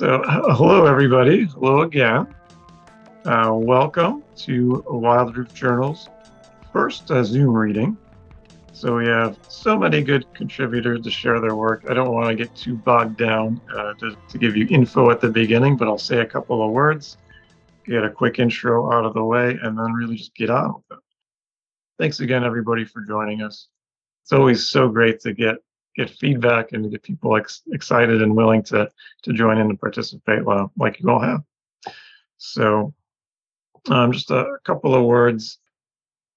So, hello, everybody. Hello again. Uh, welcome to Wild Roof Journal's first uh, Zoom reading. So, we have so many good contributors to share their work. I don't want to get too bogged down uh, to, to give you info at the beginning, but I'll say a couple of words, get a quick intro out of the way, and then really just get on with it. Thanks again, everybody, for joining us. It's always so great to get get feedback and get people ex- excited and willing to to join in and participate like you all have. So, um, just a, couple of words.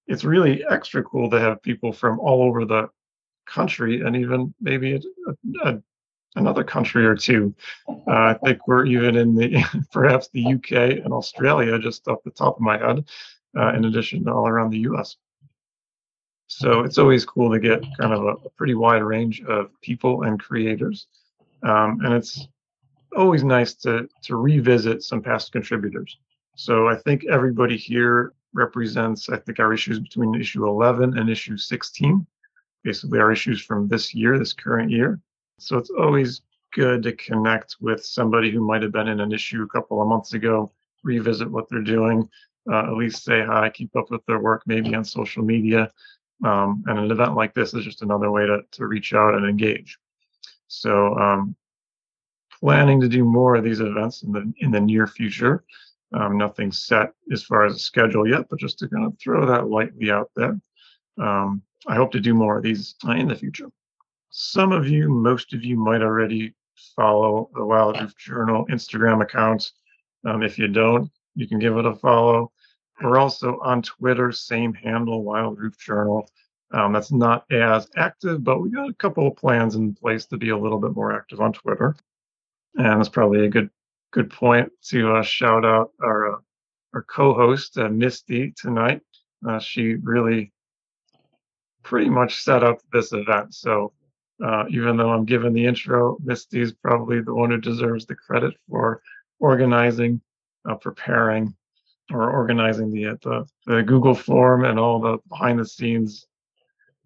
It's really extra cool to have people from all over the country and even maybe a, a, another country or two. Uh, I think we're even in the perhaps the UK and Australia, just off the top of my head, uh, in addition to all around the US. So it's always cool to get kind of a, a pretty wide range of people and creators. Um, and it's always nice to, to revisit some past contributors. So I think everybody here represents, I think, our issues between issue 11 and issue 16, basically our issues from this year, this current year. So it's always good to connect with somebody who might have been in an issue a couple of months ago, revisit what they're doing, uh, at least say hi, keep up with their work, maybe on social media, um, and an event like this is just another way to, to reach out and engage. So um, planning to do more of these events in the in the near future. Um, nothing set as far as a schedule yet, but just to kind of throw that lightly out there. Um, I hope to do more of these uh, in the future. Some of you, most of you might already follow the Wild Roof Journal Instagram account. Um, if you don't, you can give it a follow. We're also on Twitter, same handle, Wild Roof Journal. Um, that's not as active, but we got a couple of plans in place to be a little bit more active on Twitter. And that's probably a good good point to uh, shout out our uh, our co-host uh, Misty tonight. Uh, she really pretty much set up this event. So uh, even though I'm giving the intro, Misty is probably the one who deserves the credit for organizing, uh, preparing, or organizing the, the the Google form and all the behind the scenes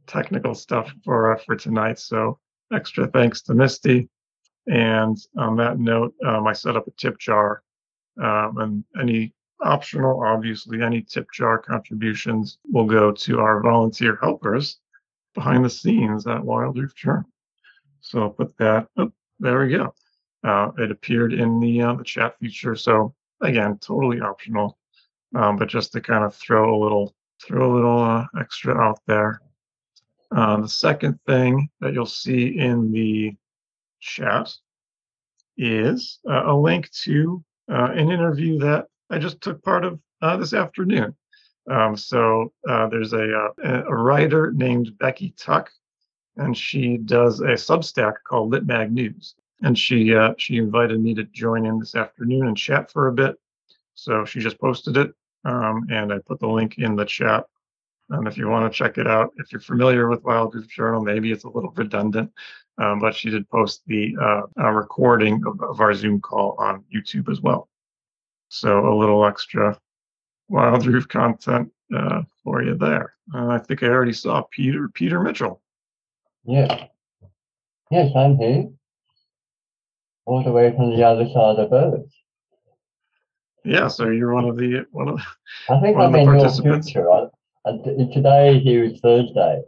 technical stuff for for tonight. So extra thanks to Misty. And on that note, um, I set up a tip jar, um, and any optional, obviously, any tip jar contributions will go to our volunteer helpers behind the scenes at Wild Roof Journal. So I'll put that. Oh, there we go. Uh, it appeared in the uh, the chat feature. So again, totally optional um, but just to kind of throw a little throw a little uh, extra out there. Uh, the second thing that you'll see in the chat is uh, a link to uh, an interview that I just took part of uh, this afternoon. Um, so uh, there's a, a writer named Becky Tuch, and she does a Substack called Litmag News. And she she invited me to join in this afternoon and chat for a bit. So she just posted it, um, and I put the link in the chat. And if you want to check it out, if you're familiar with Wild Roof Journal, maybe it's a little redundant, um, but she did post the uh, recording of, of, our Zoom call on YouTube as well. So a little extra Wild Roof content uh, for you there. Uh, I think I already saw Peter Peter Mitchell. Yeah. Yes, I'm here. All the way from the other side of Earth. Yeah, so you're one of the one of. I think I'm in your future. I, today here is Thursday,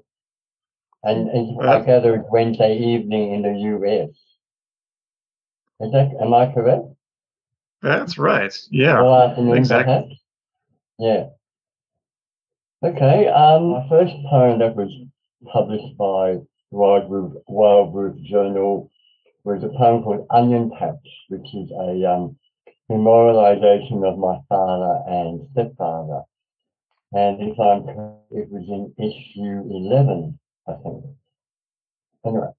and, and I gather it's Wednesday evening in the US. Is that am I correct? That's right. Yeah. Well, exactly. Perhaps? Yeah. Okay. Um, my first poem that was published by Wild Roof, Wild Roof Journal was a poem called Onion Patch, which is a um, memorialization of my father and stepfather. And if I'm it was in issue 11, I think. Anyway,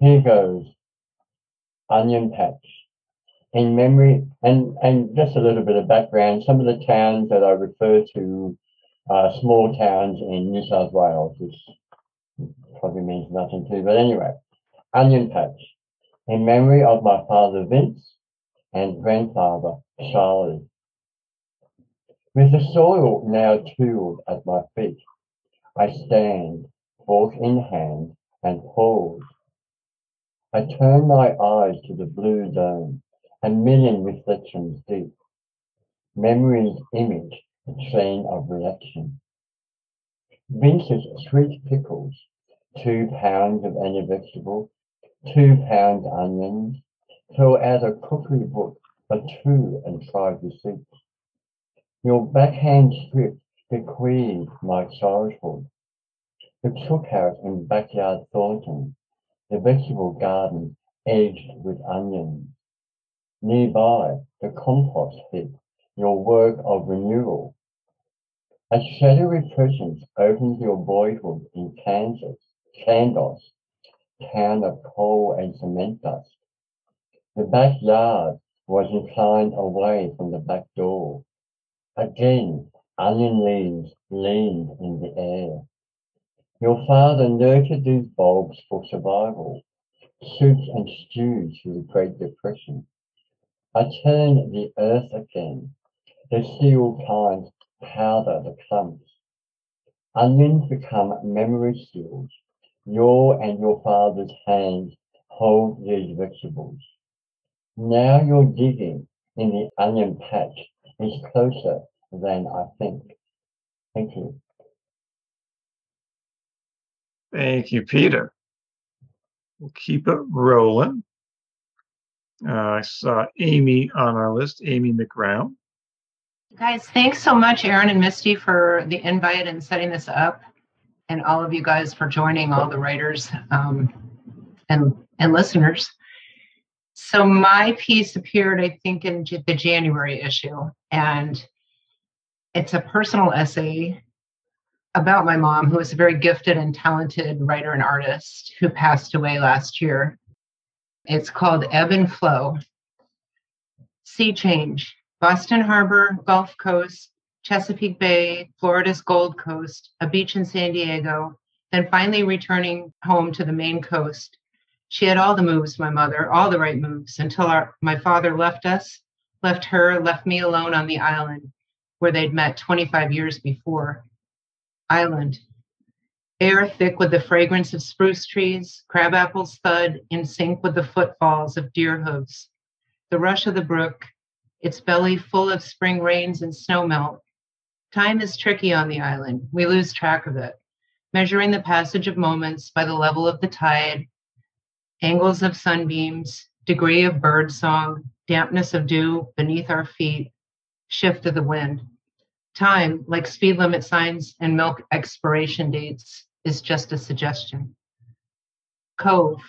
here goes Onion Patch. In memory, and, and just a little bit of background, some of the towns that I refer to are small towns in New South Wales, which probably means nothing to you. But anyway, Onion Patch. In memory of my father Vince, and grandfather Charlie. With the soil now tilled at my feet, I stand, fork in hand, and pause. I turn my eyes to the blue dome, a million reflections deep. Memories image a chain of reaction. Vince's sweet pickles, two pounds of any vegetable, two pounds onions, fill out a cookery book for two and five receipts. Your backhand script bequeathed my childhood. The cookout in backyard Thornton, the vegetable garden edged with onions. Nearby, the compost heap, your work of renewal. A shadowy presence opens your boyhood in Kansas, Kandos, town of coal and cement dust. The backyard was inclined away from the back door. Again, onion leaves leaned in the air. Your father nurtured these bulbs for survival, soups and stews through the Great Depression. I turn the earth again. The seal tines powder the clumps. Onions become memory seals. Your and your father's hands hold these vegetables. Now you're digging in the onion patch is closer than I think. Thank you. Thank you, Peter. We'll keep it rolling. Uh, I saw Amy on our list, Amy McGrown. Guys, thanks so much, Aaron and Misty, for the invite and setting this up, and all of you guys for joining, all the writers um, and and listeners. So my piece appeared, I think, in the January issue, and it's a personal essay about my mom, who was a very gifted and talented writer and artist who passed away last year. It's called Ebb and Flow. Sea Change, Boston Harbor, Gulf Coast, Chesapeake Bay, Florida's Gold Coast, a beach in San Diego, then finally returning home to the Maine coast. She had all the moves, my mother, all the right moves, until our, my father left us, left her, left me alone on the island where they'd met 25 years before island. Air thick with the fragrance of spruce trees, crabapples thud in sync with the footfalls of deer hooves. The rush of the brook, its belly full of spring rains and snowmelt. Time is tricky on the island. We lose track of it, measuring the passage of moments by the level of the tide, angles of sunbeams, degree of bird song, dampness of dew beneath our feet, shift of the wind. Time, like speed limit signs and milk expiration dates, is just a suggestion. Cove.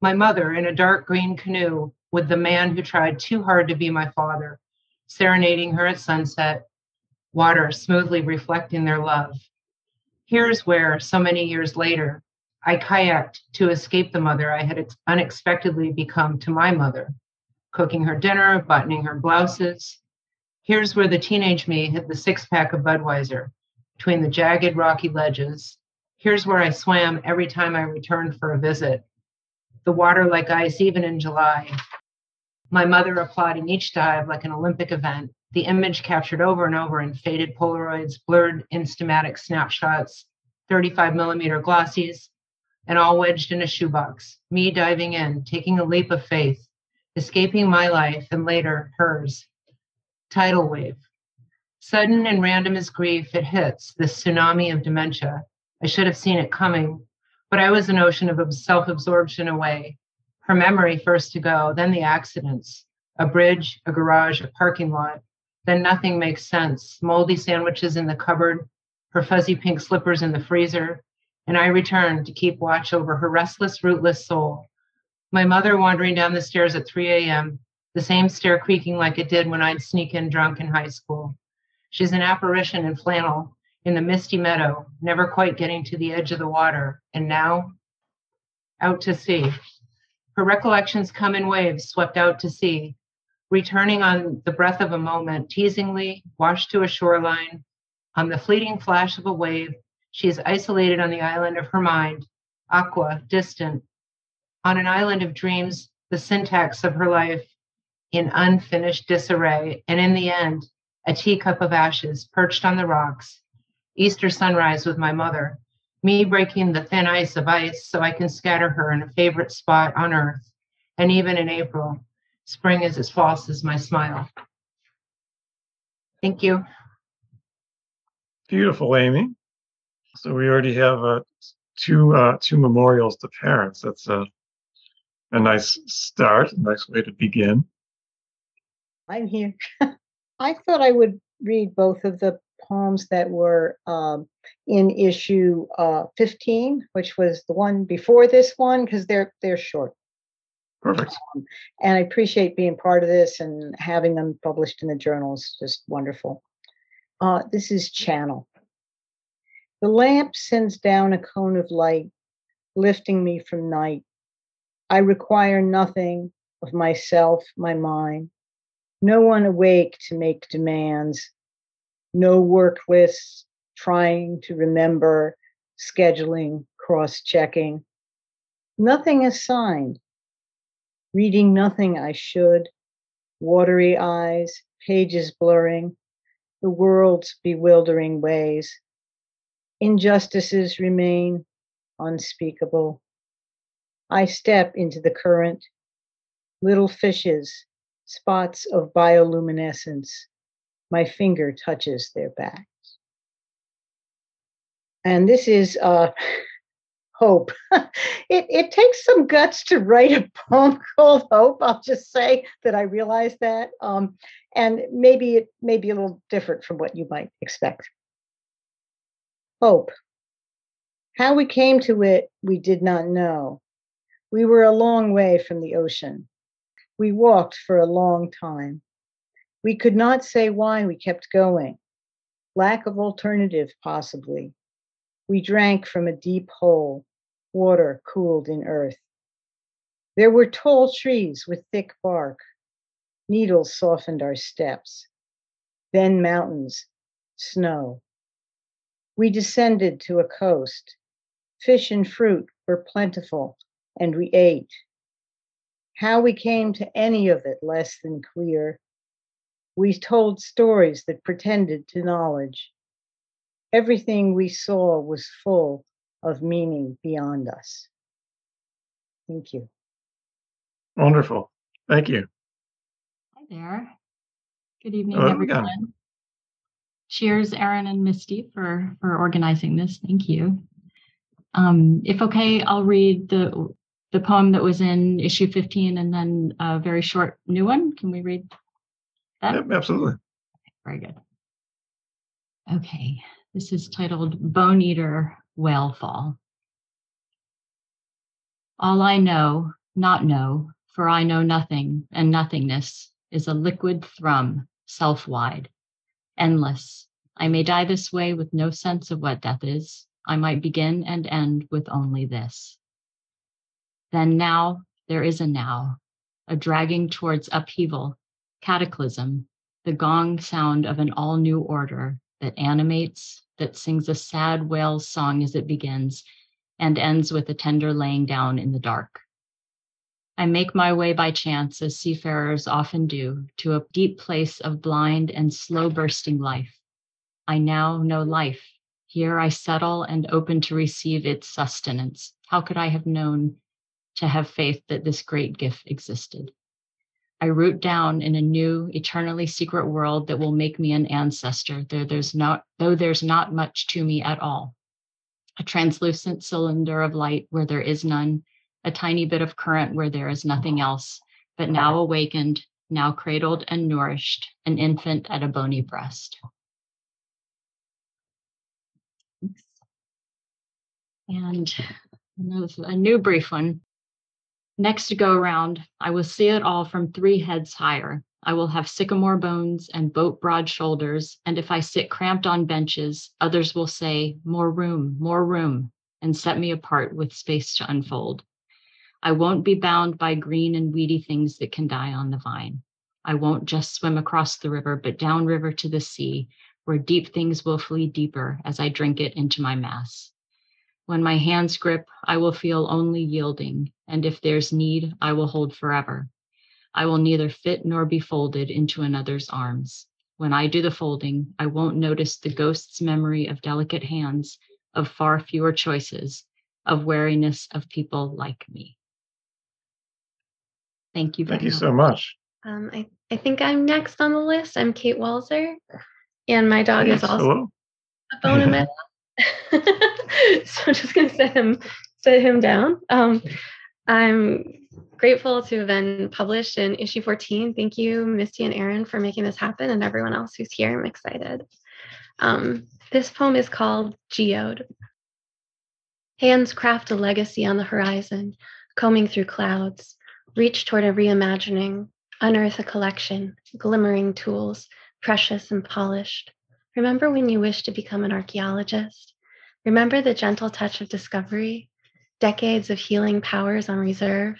My mother in a dark green canoe with the man who tried too hard to be my father, serenading her at sunset, water smoothly reflecting their love. Here's where, so many years later, I kayaked to escape the mother I had unexpectedly become to my mother, cooking her dinner, buttoning her blouses, Here's where the teenage me hid the six pack of Budweiser between the jagged rocky ledges. Here's where I swam every time I returned for a visit. The water like ice, even in July. My mother applauding each dive like an Olympic event, the image captured over and over in faded Polaroids, blurred instamatic snapshots, 35 millimeter glossies, and all wedged in a shoebox. Me diving in, taking a leap of faith, escaping my life and later hers tidal wave. Sudden and random as grief, it hits this tsunami of dementia. I should have seen it coming, but I was an ocean of self absorption away. Her memory first to go, then the accidents a bridge, a garage, a parking lot. Then nothing makes sense. Moldy sandwiches in the cupboard, her fuzzy pink slippers in the freezer, and I return to keep watch over her restless, rootless soul. My mother wandering down the stairs at 3 a.m., the same stair creaking like it did when I'd sneak in drunk in high school. She's an apparition in flannel in the misty meadow, never quite getting to the edge of the water, and now out to sea. Her recollections come in waves swept out to sea, returning on the breath of a moment, teasingly washed to a shoreline. On the fleeting flash of a wave, she is isolated on the island of her mind, aqua, distant. On an island of dreams, the syntax of her life in unfinished disarray, and in the end, a teacup of ashes perched on the rocks, Easter sunrise with my mother, me breaking the thin ice of ice so I can scatter her in a favorite spot on earth, and even in April, spring is as false as my smile. Thank you. Beautiful, Amy. So we already have uh, two uh, two memorials to parents. That's a a nice start, a nice way to begin. I'm here. I thought I would read both of the poems that were um, in issue uh, 15, which was the one before this one, because they're they're short. Perfect. Um, and I appreciate being part of this and having them published in the journals. Just wonderful. Uh, this is Channel. The lamp sends down a cone of light, lifting me from night. I require nothing of myself, my mind. No one awake to make demands. No work lists, trying to remember, scheduling, cross checking. Nothing assigned. Reading nothing I should. Watery eyes, pages blurring, the world's bewildering ways Injustices remain unspeakable. I step into the current, little fishes, spots of bioluminescence. My finger touches their backs. And this is uh, Hope. it, it takes some guts to write a poem called Hope. I'll just say that I realize that. Um, and maybe it may be a little different from what you might expect. Hope. How we came to it, we did not know. We were a long way from the ocean. We walked for a long time. We could not say why we kept going. Lack of alternative, possibly. We drank from a deep hole, water cooled in earth. There were tall trees with thick bark. Needles softened our steps. Then mountains, snow. We descended to a coast. Fish and fruit were plentiful, and we ate. How we came to any of it less than clear. We told stories that pretended to knowledge. Everything we saw was full of meaning beyond us. Thank you. Wonderful. Thank you. Hi there. Good evening, oh, Hello again. everyone. Cheers, Aaron and Misty, for for organizing this. Thank you. Um, if okay, I'll read the the poem that was in issue 15 and then a very short new one. Can we read that? Yep, absolutely. Very good. Okay, this is titled Bone Eater Whale Fall. All I know, not know, for I know nothing, and nothingness is a liquid thrum, self wide, endless. I may die this way with no sense of what death is. I might begin and end with only this. Then now, there is a now, a dragging towards upheaval, cataclysm, the gong sound of an all new order that animates, that sings a sad whale's song as it begins and ends with a tender laying down in the dark. I make my way by chance, as seafarers often do, to a deep place of blind and slow bursting life. I now know life. Here I settle and open to receive its sustenance. How could I have known to have faith that this great gift existed? I root down in a new, eternally secret world that will make me an ancestor, though there's not, though there's not much to me at all. A translucent cylinder of light where there is none, a tiny bit of current where there is nothing else, but now awakened, now cradled and nourished, an infant at a bony breast. And a new brief one. Next to go around, I will see it all from three heads higher. I will have sycamore bones and boat broad shoulders. And if I sit cramped on benches, others will say, More room, more room, and set me apart with space to unfold. I won't be bound by green and weedy things that can die on the vine. I won't just swim across the river, but downriver to the sea, where deep things will flee deeper as I drink it into my mass. When my hands grip, I will feel only yielding, and if there's need, I will hold forever. I will neither fit nor be folded into another's arms. When I do the folding, I won't notice the ghost's memory of delicate hands, of far fewer choices, of wariness of people like me. Thank you. Thank very you so much. Um, I, I think I'm next on the list. I'm Kate Walzer, and my dog Yes, is also hello. a bone in my lap. so I'm just gonna set him set him down. Um, I'm grateful to have been published in issue 14. Thank you, Misty and Aaron, for making this happen, and everyone else who's here. I'm excited. Um, this poem is called Geode. Hands craft a legacy on the horizon, combing through clouds, reach toward a reimagining, unearth a collection, glimmering tools, precious and polished. Remember when you wished to become an archaeologist? Remember the gentle touch of discovery, decades of healing powers on reserve?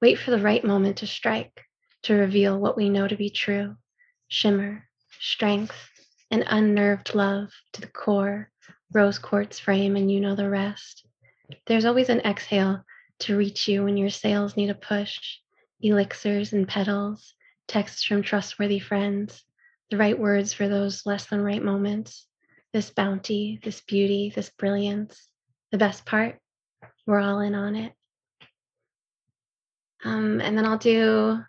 Wait for the right moment to strike, to reveal what we know to be true shimmer, strength, and unnerved love to the core, rose quartz frame, and you know the rest. There's always an exhale to reach you when your sails need a push, elixirs and petals, texts from trustworthy friends, the right words for those less than right moments, this bounty, this beauty, this brilliance. The best part, we're all in on it. Um, and then I'll do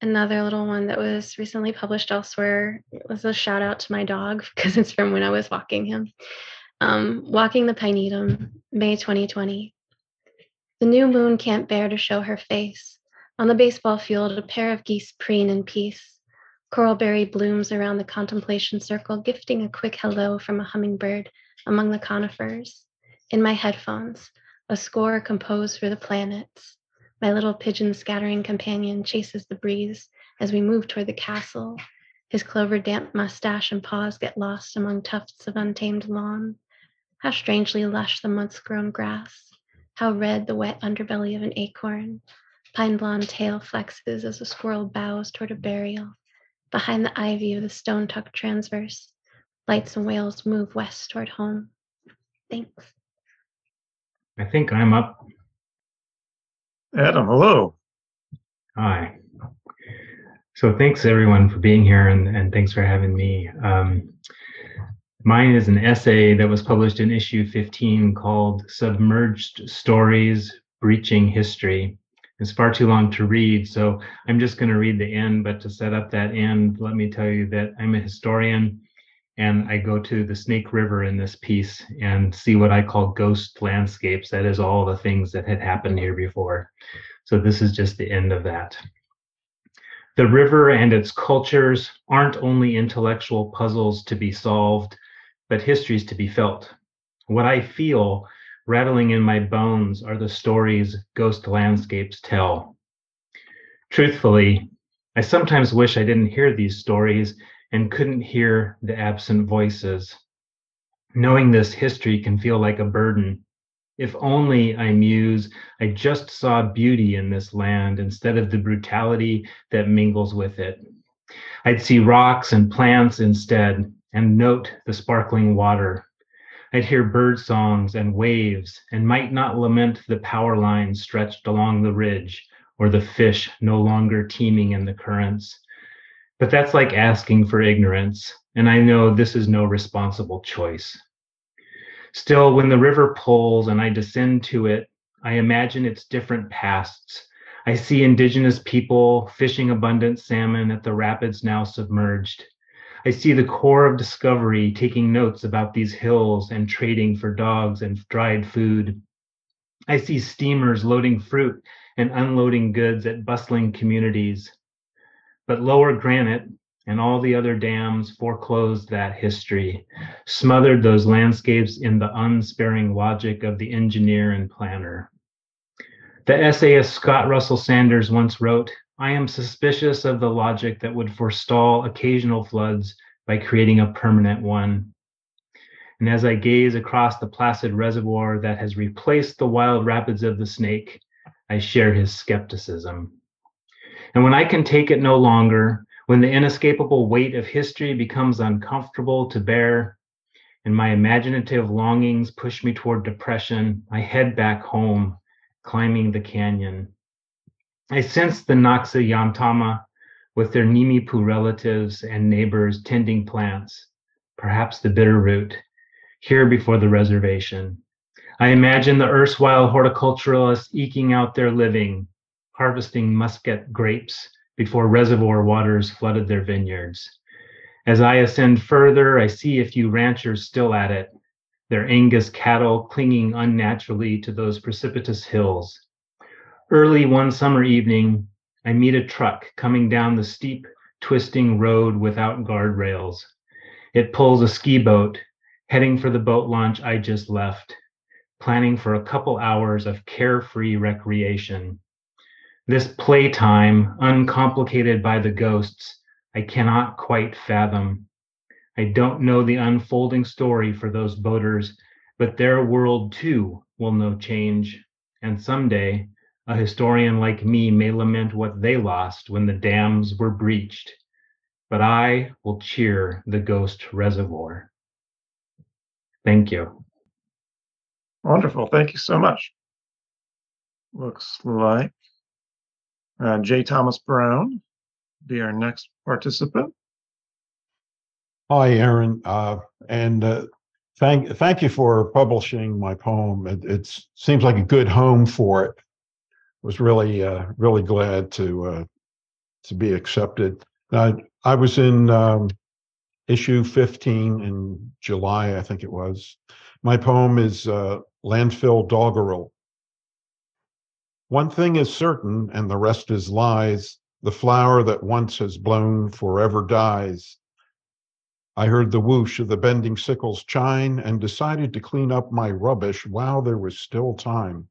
another little one that was recently published elsewhere. It was a shout out to my dog because it's from when I was walking him. Um, walking the Pinetum, May 2020. The new moon can't bear to show her face. On the baseball field, a pair of geese preen in peace. Coralberry blooms around the contemplation circle, gifting a quick hello from a hummingbird among the conifers. In my headphones, a score composed for the planets. My little pigeon scattering companion chases the breeze as we move toward the castle. His clover damp mustache and paws get lost among tufts of untamed lawn. How strangely lush the months grown grass. How red the wet underbelly of an acorn. Pine blonde tail flexes as a squirrel bows toward a burial. Behind the ivy of the stone tucked transverse, lights and whales move west toward home. Thanks. I think I'm up. Adam, hello. Hi. So thanks everyone for being here and, and thanks for having me. Um, mine is an essay that was published in issue 15 called Submerged Stories Breaching History. It's far too long to read, so I'm just going to read the end. But to set up that end, let me tell you that I'm a historian and I go to the Snake River in this piece and see what I call ghost landscapes. That is all the things that had happened here before. So this is just the end of that. The river and its cultures aren't only intellectual puzzles to be solved, but histories to be felt. What I feel rattling in my bones are the stories ghost landscapes tell. Truthfully, I sometimes wish I didn't hear these stories and couldn't hear the absent voices. Knowing this history can feel like a burden. If only, I muse, I just saw beauty in this land instead of the brutality that mingles with it. I'd see rocks and plants instead and note the sparkling water. I'd hear bird songs and waves and might not lament the power lines stretched along the ridge or the fish no longer teeming in the currents. But that's like asking for ignorance, and I know this is no responsible choice. Still, when the river pulls and I descend to it, I imagine its different pasts. I see indigenous people fishing abundant salmon at the rapids now submerged. I see the Corps of Discovery taking notes about these hills and trading for dogs and dried food. I see steamers loading fruit and unloading goods at bustling communities. But Lower Granite and all the other dams foreclosed that history, smothered those landscapes in the unsparing logic of the engineer and planner. The essayist Scott Russell Sanders once wrote I am suspicious of the logic that would forestall occasional floods by creating a permanent one. And as I gaze across the placid reservoir that has replaced the wild rapids of the Snake, I share his skepticism. And when I can take it no longer, when the inescapable weight of history becomes uncomfortable to bear, and my imaginative longings push me toward depression, I head back home, climbing the canyon. I sense the Naxa Yamtama with their Nimipu relatives and neighbors tending plants, perhaps the bitterroot, here before the reservation. I imagine the erstwhile horticulturalists eking out their living, harvesting muscat grapes before reservoir waters flooded their vineyards. As I ascend further, I see a few ranchers still at it, their Angus cattle clinging unnaturally to those precipitous hills. Early one summer evening, I meet a truck coming down the steep, twisting road without guardrails. It pulls a ski boat, heading for the boat launch I just left, planning for a couple hours of carefree recreation. This playtime, uncomplicated by the ghosts, I cannot quite fathom. I don't know the unfolding story for those boaters, but their world too will know change. And someday, a historian like me may lament what they lost when the dams were breached. But I will cheer the ghost reservoir. Thank you. Wonderful. Thank you so much. Looks like uh, J. Thomas Brown be our next participant. Hi, Aaron, uh, and uh, thank thank you for publishing my poem. It it's, seems like a good home for it. Was really uh, really glad to uh, to be accepted. I I was in um, issue 15 in July, I think it was. My poem is uh, Landfill Doggerel. One thing is certain, and the rest is lies. The flower that once has blown forever dies. I heard the whoosh of the bending sickles chine and decided to clean up my rubbish while there was still time.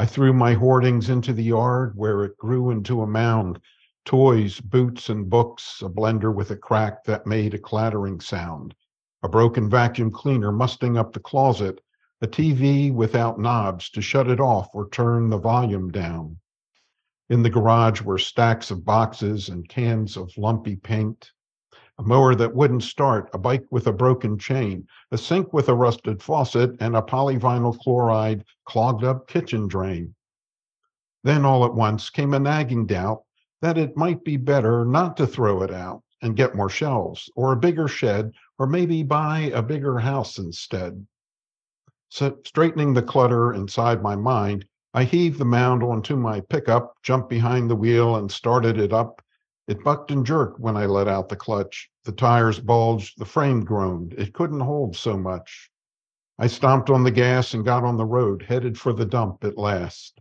I threw my hoardings into the yard where it grew into a mound. Toys, boots, and books, a blender with a crack that made a clattering sound, a broken vacuum cleaner musting up the closet, a TV without knobs to shut it off or turn the volume down. In the garage were stacks of boxes and cans of lumpy paint a mower that wouldn't start, a bike with a broken chain, a sink with a rusted faucet, and a polyvinyl chloride clogged up kitchen drain. Then all at once came a nagging doubt that it might be better not to throw it out and get more shelves or a bigger shed or maybe buy a bigger house instead. So straightening the clutter inside my mind, I heaved the mound onto my pickup, jumped behind the wheel, and started it up it bucked and jerked when I let out the clutch. The tires bulged, the frame groaned. It couldn't hold so much. I stomped on the gas and got on the road, headed for the dump at last.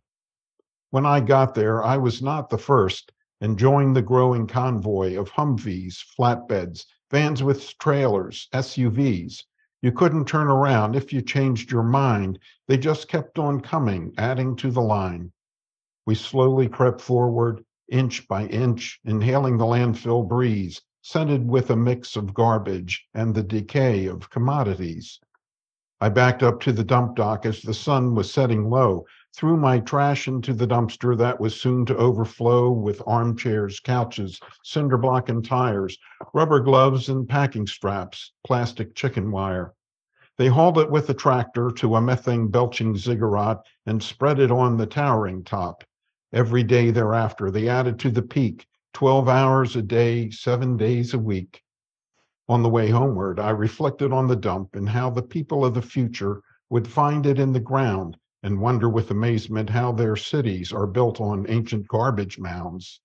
When I got there, I was not the first and joined the growing convoy of Humvees, flatbeds, vans with trailers, SUVs. You couldn't turn around if you changed your mind. They just kept on coming, adding to the line. We slowly crept forward, inch by inch, inhaling the landfill breeze, scented with a mix of garbage and the decay of commodities. I backed up to the dump dock as the sun was setting low, threw my trash into the dumpster that was soon to overflow with armchairs, couches, cinder block and tires, rubber gloves and packing straps, plastic chicken wire. They hauled it with a tractor to a methane belching ziggurat and spread it on the towering top every day thereafter. They added to the peak 12 hours a day, seven days a week. On the way homeward, I reflected on the dump and how the people of the future would find it in the ground and wonder with amazement how their cities are built on ancient garbage mounds.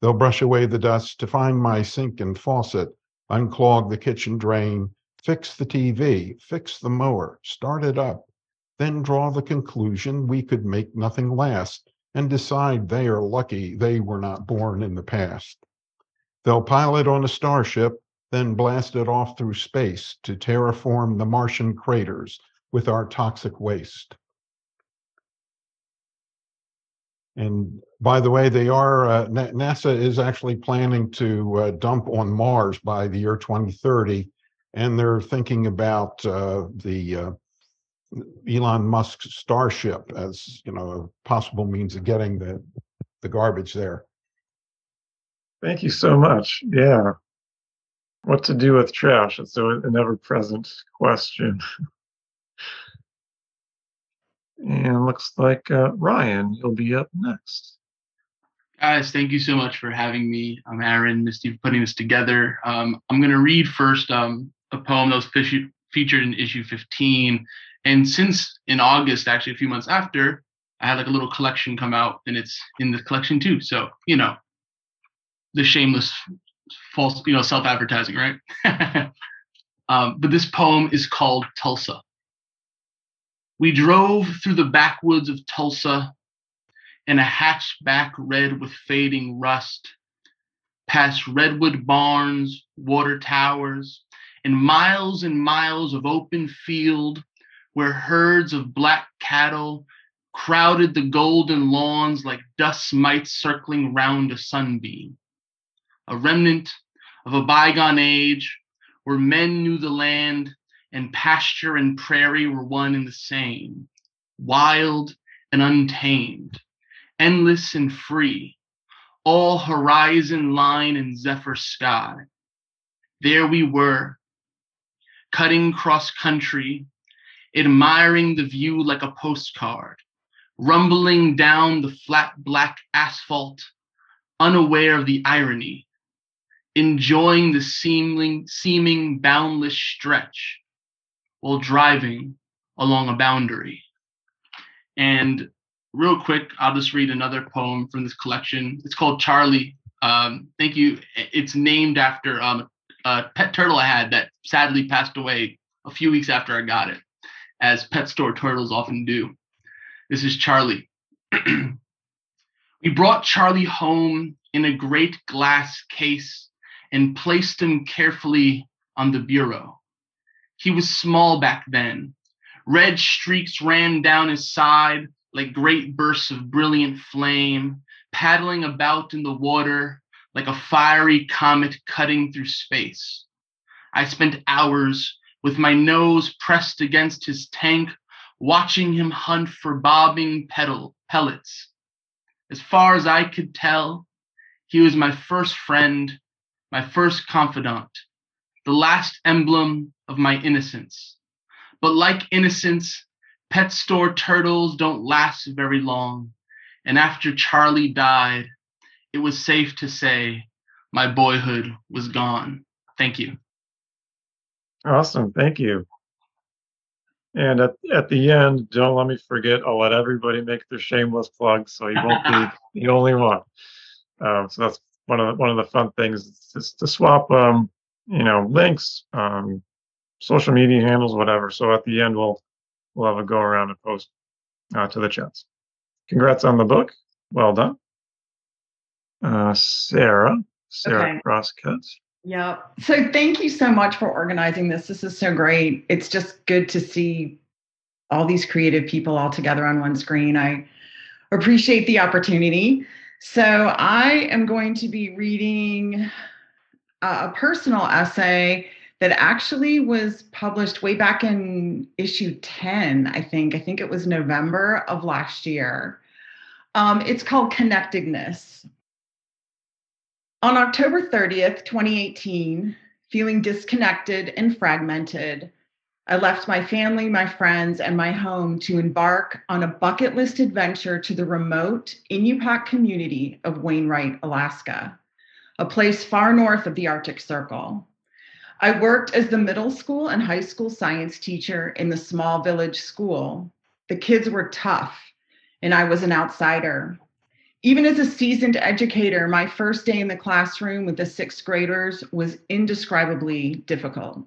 They'll brush away the dust to find my sink and faucet, unclog the kitchen drain, fix the TV, fix the mower, start it up, then draw the conclusion we could make nothing last and decide they are lucky they were not born in the past. They'll pilot on a starship, then blast it off through space to terraform the Martian craters with our toxic waste. And by the way, they are, uh, NASA is actually planning to uh, dump on Mars by the year 2030. And they're thinking about uh, the uh, Elon Musk's Starship as you know a possible means of getting the the garbage there. Thank you so much. Yeah. What to do with trash? It's an ever present question. and looks like uh, Ryan, you'll be up next. Guys, thank you so much for having me. I'm Aaron, Misty, for putting this together. Um, I'm going to read first um, a poem that was fe- featured in issue 15. And since in August, actually a few months after, I had like a little collection come out and it's in the collection too. So, you know, the shameless false, you know, self-advertising, right? um, but this poem is called Tulsa. We drove through the backwoods of Tulsa in a hatchback red with fading rust, past redwood barns, water towers, and miles and miles of open field where herds of black cattle crowded the golden lawns like dust mites circling round a sunbeam. A remnant of a bygone age where men knew the land and pasture and prairie were one and the same, wild and untamed, endless and free, all horizon line and zephyr sky. There we were, cutting cross country, admiring the view like a postcard, rumbling down the flat black asphalt, unaware of the irony enjoying the seeming, seeming boundless stretch while driving along a boundary. And real quick, I'll just read another poem from this collection. It's called Charlie. Um, thank you. It's named after um, a pet turtle I had that sadly passed away a few weeks after I got it, as pet store turtles often do. This is Charlie. we brought Charlie home in a great glass case and placed him carefully on the bureau. He was small back then. Red streaks ran down his side like great bursts of brilliant flame, paddling about in the water like a fiery comet cutting through space. I spent hours with my nose pressed against his tank, watching him hunt for bobbing petal pellets. As far as I could tell, he was my first friend my first confidant, the last emblem of my innocence. But like innocence, pet store turtles don't last very long. And after Charlie died, it was safe to say my boyhood was gone. Thank you. Awesome. Thank you. And at, at the end, don't let me forget, I'll let everybody make their shameless plugs so you won't be the only one. Um, so that's one of the, one of the fun things is to swap, um, you know, links, um, social media handles, whatever. So at the end, we'll we'll have a go around and post uh, to the chats. Congrats on the book. Well done. Uh, Sarah, Sarah Okay. Crosscut. Yeah. So thank you so much for organizing this. This is so great. It's just good to see all these creative people all together on one screen. I appreciate the opportunity. So I am going to be reading a personal essay that actually was published way back in issue 10, I think. I think it was November of last year. Um, it's called Connectedness. On October 30th, 2018, feeling disconnected and fragmented, I left my family, my friends, and my home to embark on a bucket list adventure to the remote Inupiaq community of Wainwright, Alaska, a place far north of the Arctic Circle. I worked as the middle school and high school science teacher in the small village school. The kids were tough, and I was an outsider. Even as a seasoned educator, my first day in the classroom with the sixth graders was indescribably difficult.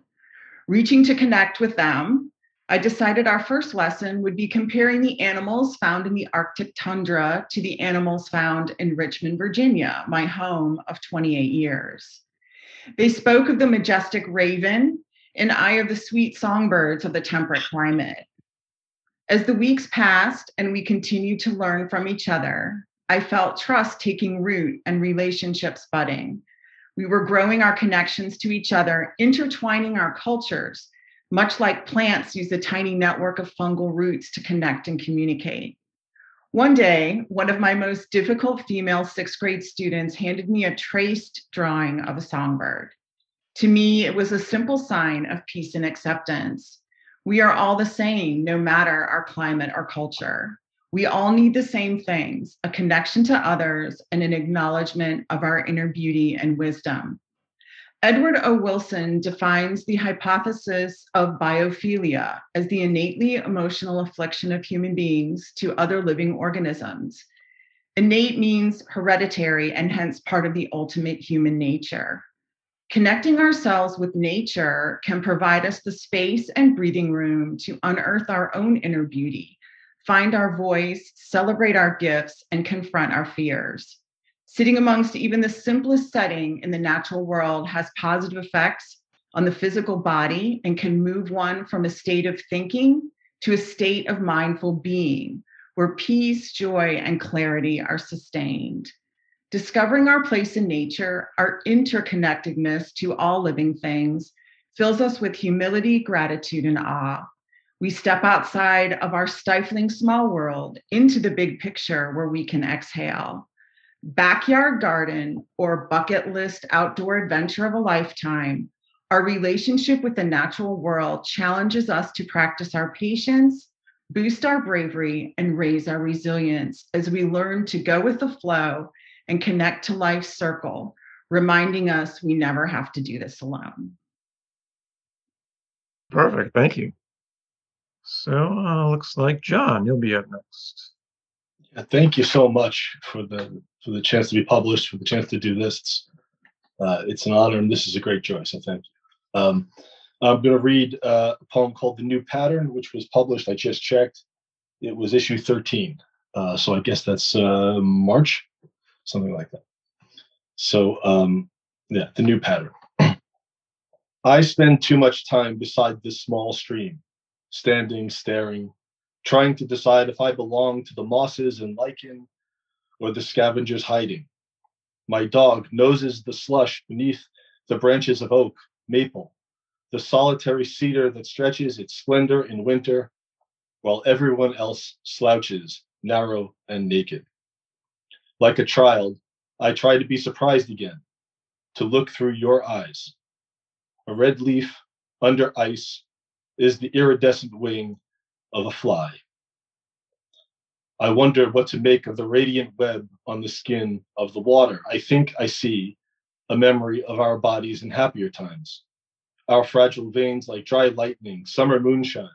Reaching to connect with them, I decided our first lesson would be comparing the animals found in the Arctic tundra to the animals found in Richmond, Virginia, my home of 28 years. They spoke of the majestic raven and I of the sweet songbirds of the temperate climate. As the weeks passed and we continued to learn from each other, I felt trust taking root and relationships budding. We were growing our connections to each other, intertwining our cultures, much like plants use a tiny network of fungal roots to connect and communicate. One day, one of my most difficult female sixth grade students handed me a traced drawing of a songbird. To me, it was a simple sign of peace and acceptance. We are all the same, no matter our climate or culture. We all need the same things a connection to others and an acknowledgement of our inner beauty and wisdom. Edward O. Wilson defines the hypothesis of biophilia as the innately emotional affliction of human beings to other living organisms. Innate means hereditary and hence part of the ultimate human nature. Connecting ourselves with nature can provide us the space and breathing room to unearth our own inner beauty, find our voice, celebrate our gifts, and confront our fears. Sitting amongst even the simplest setting in the natural world has positive effects on the physical body and can move one from a state of thinking to a state of mindful being where peace, joy, and clarity are sustained. Discovering our place in nature, our interconnectedness to all living things, fills us with humility, gratitude, and awe. We step outside of our stifling small world into the big picture where we can exhale backyard garden, or bucket list outdoor adventure of a lifetime, our relationship with the natural world challenges us to practice our patience, boost our bravery, and raise our resilience as we learn to go with the flow and connect to life's circle, reminding us we never have to do this alone. Perfect. Thank you. So, uh, looks like John, you'll be up next. Yeah, thank you so much for the for the chance to be published, for the chance to do this. It's, uh, it's an honor, and this is a great joy. So thank you. Um, I'm going to read uh, a poem called "The New Pattern," which was published. I just checked; it was issue 13. Uh, so I guess that's uh, March, something like that. So um, yeah, the new pattern. I spend too much time beside this small stream, standing, staring, trying to decide if I belong to the mosses and lichen or the scavengers hiding. My dog noses the slush beneath the branches of oak, maple, the solitary cedar that stretches its splendor in winter, while everyone else slouches, narrow and naked. Like a child, I try to be surprised again, to look through your eyes. A red leaf under ice is the iridescent wing of a fly. I wonder what to make of the radiant web on the skin of the water. I think I see a memory of our bodies in happier times, our fragile veins like dry lightning, summer moonshine,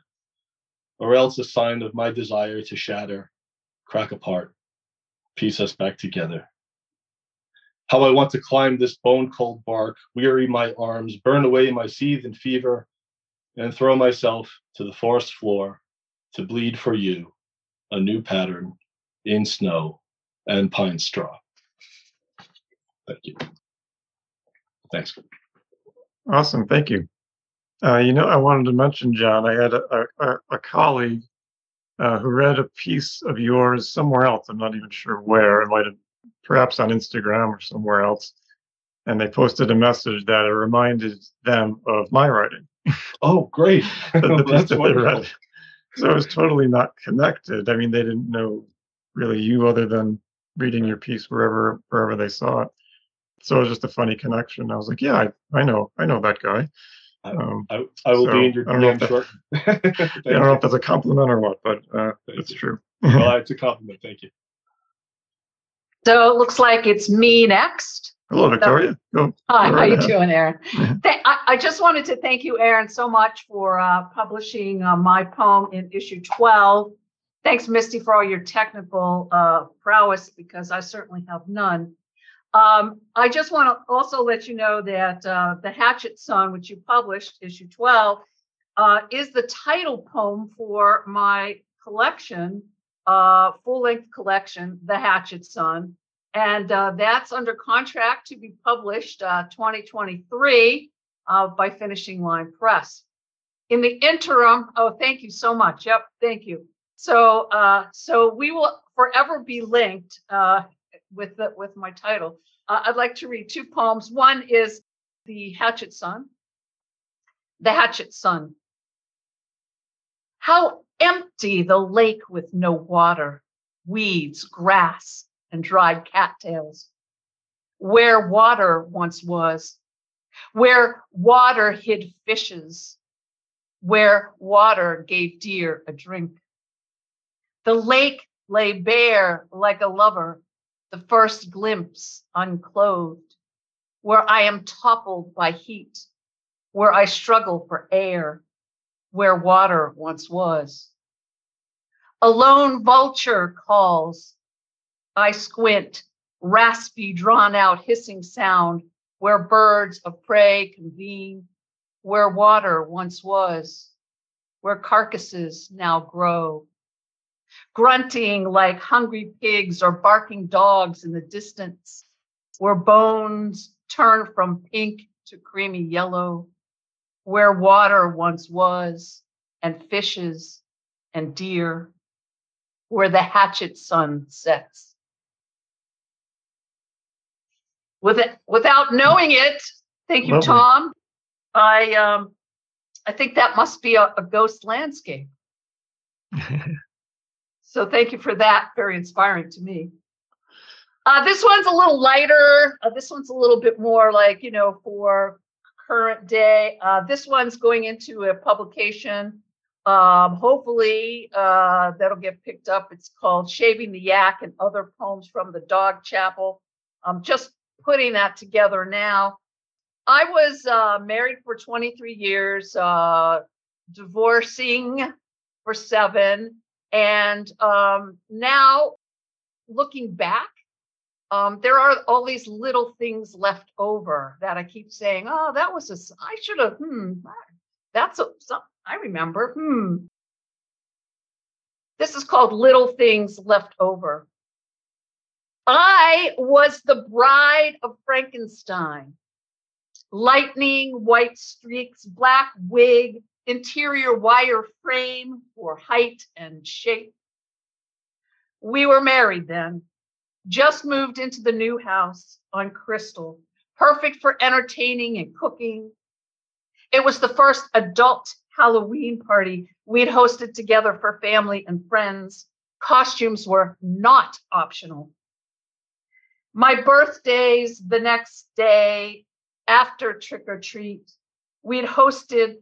or else a sign of my desire to shatter, crack apart, piece us back together. How I want to climb this bone cold bark, weary my arms, burn away my seethe and fever, and throw myself to the forest floor to bleed for you a new pattern in snow and pine straw. Thank you. Thanks. Awesome. Thank you. Uh, you know, I wanted to mention, John, I had a, a, a colleague uh, who read a piece of yours somewhere else. I'm not even sure where. It might have perhaps on Instagram or somewhere else. And they posted a message that reminded them of my writing. Oh, great. the, the piece That's that they wonderful. read. So it was totally not connected. I mean, they didn't know really you other than reading your piece wherever wherever they saw it. So it was just a funny connection. I was like, yeah, I, I know, I know that guy. Um, I, I will so be in your I don't know DM if that- short. I don't know if that's a compliment or what, but uh, it's you. true. well, it's a compliment. Thank you. So it looks like it's me next. Hello, Victoria. Go. Hi, go how right you ahead. doing, Aaron? Th- I, I just wanted to thank you, Aaron, so much for uh, publishing uh, my poem in issue 12. Thanks, Misty, for all your technical uh, prowess, because I certainly have none. Um, I just want to also let you know that uh, The Hatchet Son, which you published, issue 12, uh, is the title poem for my collection, uh, full length collection, The Hatchet Son. And uh, that's under contract to be published uh, 2023 uh, by Finishing Line Press. In the interim, oh, thank you so much. Yep, thank you. So, uh, so we will forever be linked uh, with the, with my title. I'd like to read two poems. One is The Hatchet Son. The Hatchet Son. How empty the lake with no water, weeds, grass, and dried cattails. Where water once was, where water hid fishes, where water gave deer a drink. The lake lay bare like a lover, the first glimpse unclothed, where I am toppled by heat, where I struggle for air, where water once was. A lone vulture calls. I squint, raspy, drawn out hissing sound, where birds of prey convene, where water once was, where carcasses now grow grunting like hungry pigs or barking dogs in the distance, where bones turn from pink to creamy yellow, where water once was, and fishes and deer, where the hatchet sun sets. With it, without knowing it, thank you, Lovely. Tom. I um, I think that must be a, a ghost landscape. So thank you for that. Very inspiring to me. Uh, this one's a little lighter. Uh, this one's a little bit more like, you know, for current day. Uh, this one's going into a publication. Um, hopefully, uh, that'll get picked up. It's called Shaving the Yak and Other Poems from the Dog Chapel. I'm just putting that together now. I was uh, married for 23 years, uh, divorcing for seven. And um, now, looking back, um, there are all these little things left over that I keep saying, "Oh, that was a I should have. Hmm, that's I remember. Hmm. This is called little things left over. I was the bride of Frankenstein. Lightning, white streaks, black wig, interior wire frame for height and shape. We were married then, just moved into the new house on Crystal, perfect for entertaining and cooking. It was the first adult Halloween party we'd hosted together for family and friends. Costumes were not optional. My birthday's the next day after trick or treat. We'd hosted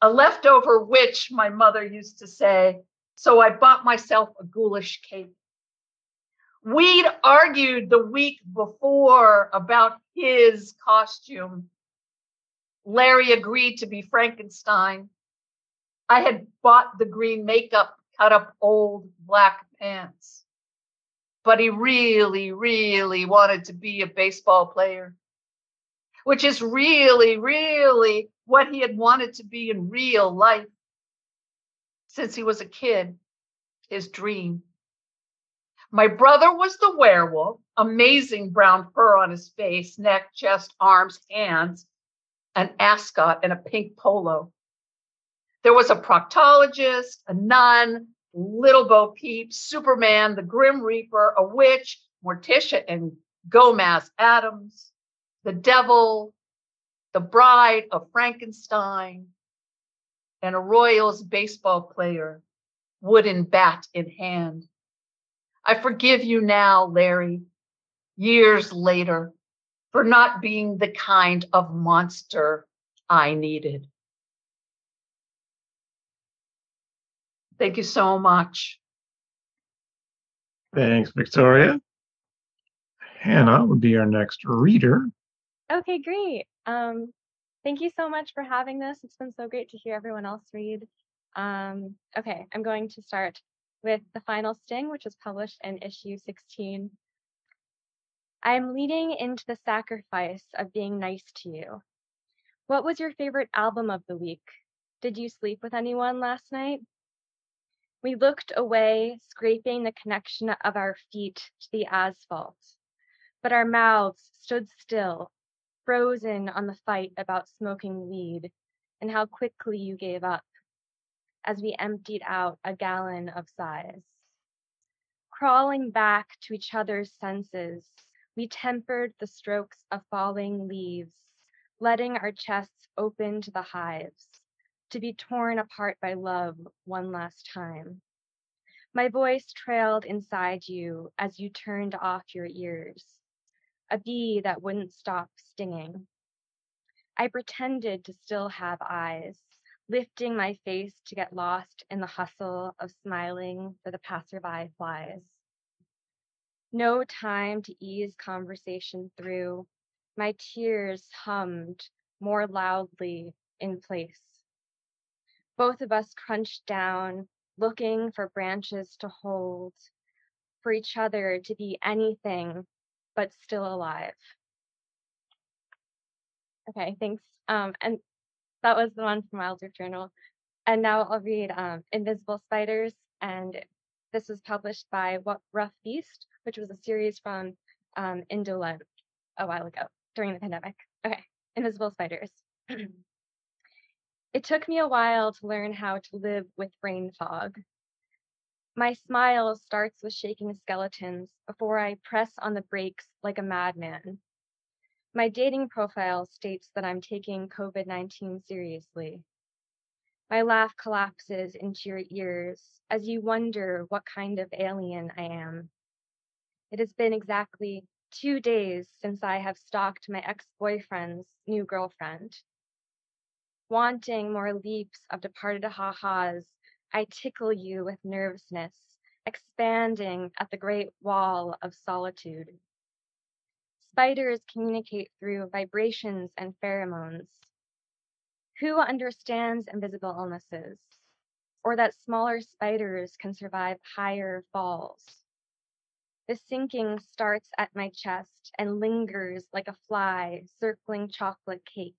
a leftover witch, my mother used to say. So I bought myself a ghoulish cake. We'd argued the week before about his costume. Larry agreed to be Frankenstein. I had bought the green makeup, cut up old black pants. But he really, really wanted to be a baseball player, which is really, really what he had wanted to be in real life since he was a kid, his dream. My brother was the werewolf, amazing brown fur on his face, neck, chest, arms, hands, an ascot, and a pink polo. There was a proctologist, a nun, Little Bo Peep, Superman, the Grim Reaper, a witch, Morticia and Gomez Addams, the devil, the bride of Frankenstein, and a Royals baseball player, wooden bat in hand. I forgive you now, Larry, years later, for not being the kind of monster I needed. Thank you so much. Thanks, Victoria. Hannah would be our next reader. Okay, great. Um, thank you so much for having this. It's been so great to hear everyone else read. Um, okay, I'm going to start with The Final Sting, which was published in issue 16. I am leading into the sacrifice of being nice to you. What was your favorite album of the week? Did you sleep with anyone last night? We looked away, scraping the connection of our feet to the asphalt, but our mouths stood still, frozen on the fight about smoking weed and how quickly you gave up as we emptied out a gallon of sighs. Crawling back to each other's senses, we tempered the strokes of falling leaves, letting our chests open to the hives, to be torn apart by love one last time. My voice trailed inside you as you turned off your ears, a bee that wouldn't stop stinging. I pretended to still have eyes, lifting my face to get lost in the hustle of smiling for the passerby flies. No time to ease conversation through. My tears hummed more loudly in place. Both of us crunched down, looking for branches to hold, for each other to be anything but still alive. Okay, thanks. Um, and that was the one from Wild Rift Journal. And now I'll read um, Invisible Spiders. And this was published by What Rough Beast, which was a series from um, Indolent a while ago during the pandemic. Okay, Invisible Spiders. it took me a while to learn how to live with brain fog. My smile starts with shaking skeletons before I press on the brakes like a madman. My dating profile states that I'm taking COVID 19 seriously. My laugh collapses into your ears as you wonder what kind of alien I am. It has been exactly two days since I have stalked my ex boyfriend's new girlfriend. Wanting more leaps of departed ha ha's, I tickle you with nervousness, expanding at the great wall of solitude. Spiders communicate through vibrations and pheromones. Who understands invisible illnesses? Or that smaller spiders can survive higher falls? The sinking starts at my chest and lingers like a fly circling chocolate cake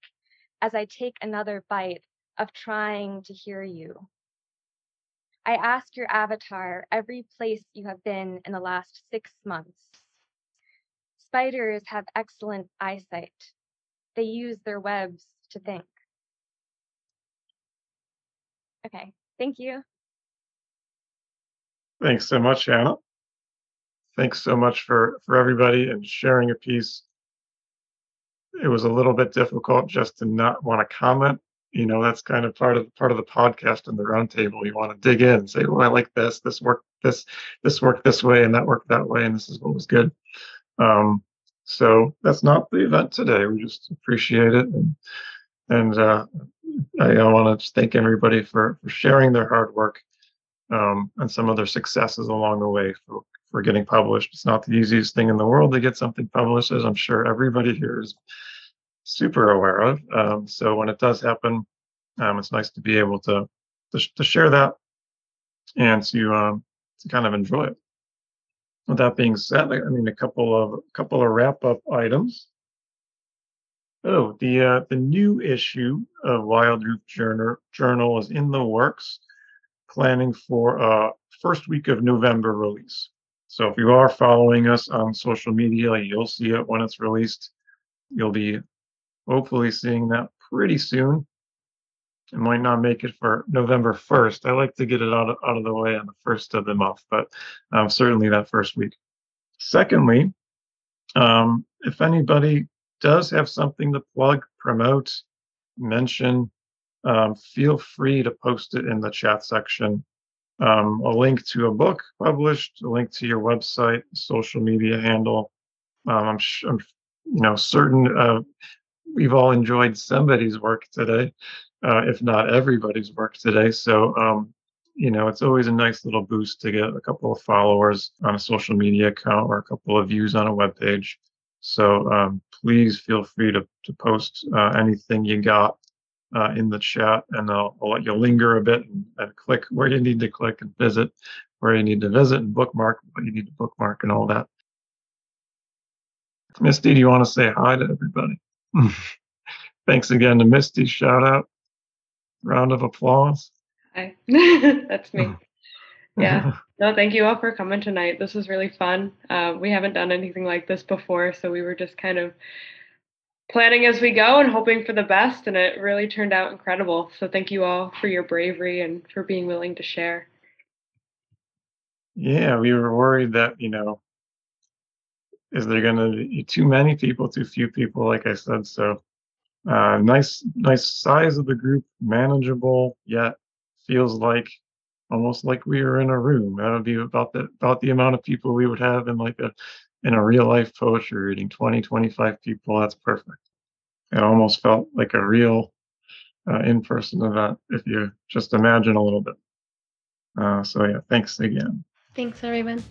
as I take another bite of trying to hear you. I ask your avatar every place you have been in the last six months. Spiders have excellent eyesight. They use their webs to think. Okay, thank you. Thanks so much, Anna. Thanks so much for for everybody and sharing a piece. It was a little bit difficult just to not want to comment. You know, that's kind of part of part of the podcast and the roundtable. You want to dig in and say, "Well, I like this. This worked. This this worked this way, and that worked that way, and this is what was good." Um, so that's not the event today. We just appreciate it, and and uh, I, I want to thank everybody for for sharing their hard work um, and some of their successes along the way for for getting published. It's not the easiest thing in the world to get something published, as I'm sure everybody here is super aware of. Um, so when it does happen, um, it's nice to be able to to, to share that and to um, to kind of enjoy it. With that being said, I mean a couple of a couple of wrap up items. Oh, the uh, the new issue of Wild Rift Journal Journal is in the works, planning for uh first week of November release. So if you are following us on social media, you'll see it when it's released. You'll be hopefully seeing that pretty soon. It might not make it for November 1st. I like to get it out of, out of the way on the first of the month, but um, certainly that first week. Secondly, um, if anybody does have something to plug, promote, mention, um, feel free to post it in the chat section. Um, a link to a book published, a link to your website, social media handle. Um, I'm, sh- I'm, you know, certain uh, we've all enjoyed somebody's work today uh, if not everybody's work today. So, um, you know, it's always a nice little boost to get a couple of followers on a social media account or a couple of views on a web page. So um, please feel free to, to post uh, anything you got uh, in the chat, and I'll, I'll, let you linger a bit and, and, click where you need to click and visit where you need to visit and bookmark what you need to bookmark and all that. Misty, do you want to say hi to everybody? Thanks again to Misty. Shout out round of applause. Hi, that's me. Yeah. No, thank you all for coming tonight. This was really fun. Uh, we haven't done anything like this before, so we were just kind of planning as we go and hoping for the best, and it really turned out incredible. So thank you all for your bravery and for being willing to share. Yeah, we were worried that, you know, is there going to be too many people, too few people, like I said. So uh, nice, nice size of the group, manageable, yet feels like almost like we are in a room. That would be about the about the amount of people we would have in like a in a real life poetry reading. 20, 25 people. That's perfect. It almost felt like a real uh, in-person event if you just imagine a little bit. Uh, so yeah, thanks again. Thanks, everyone.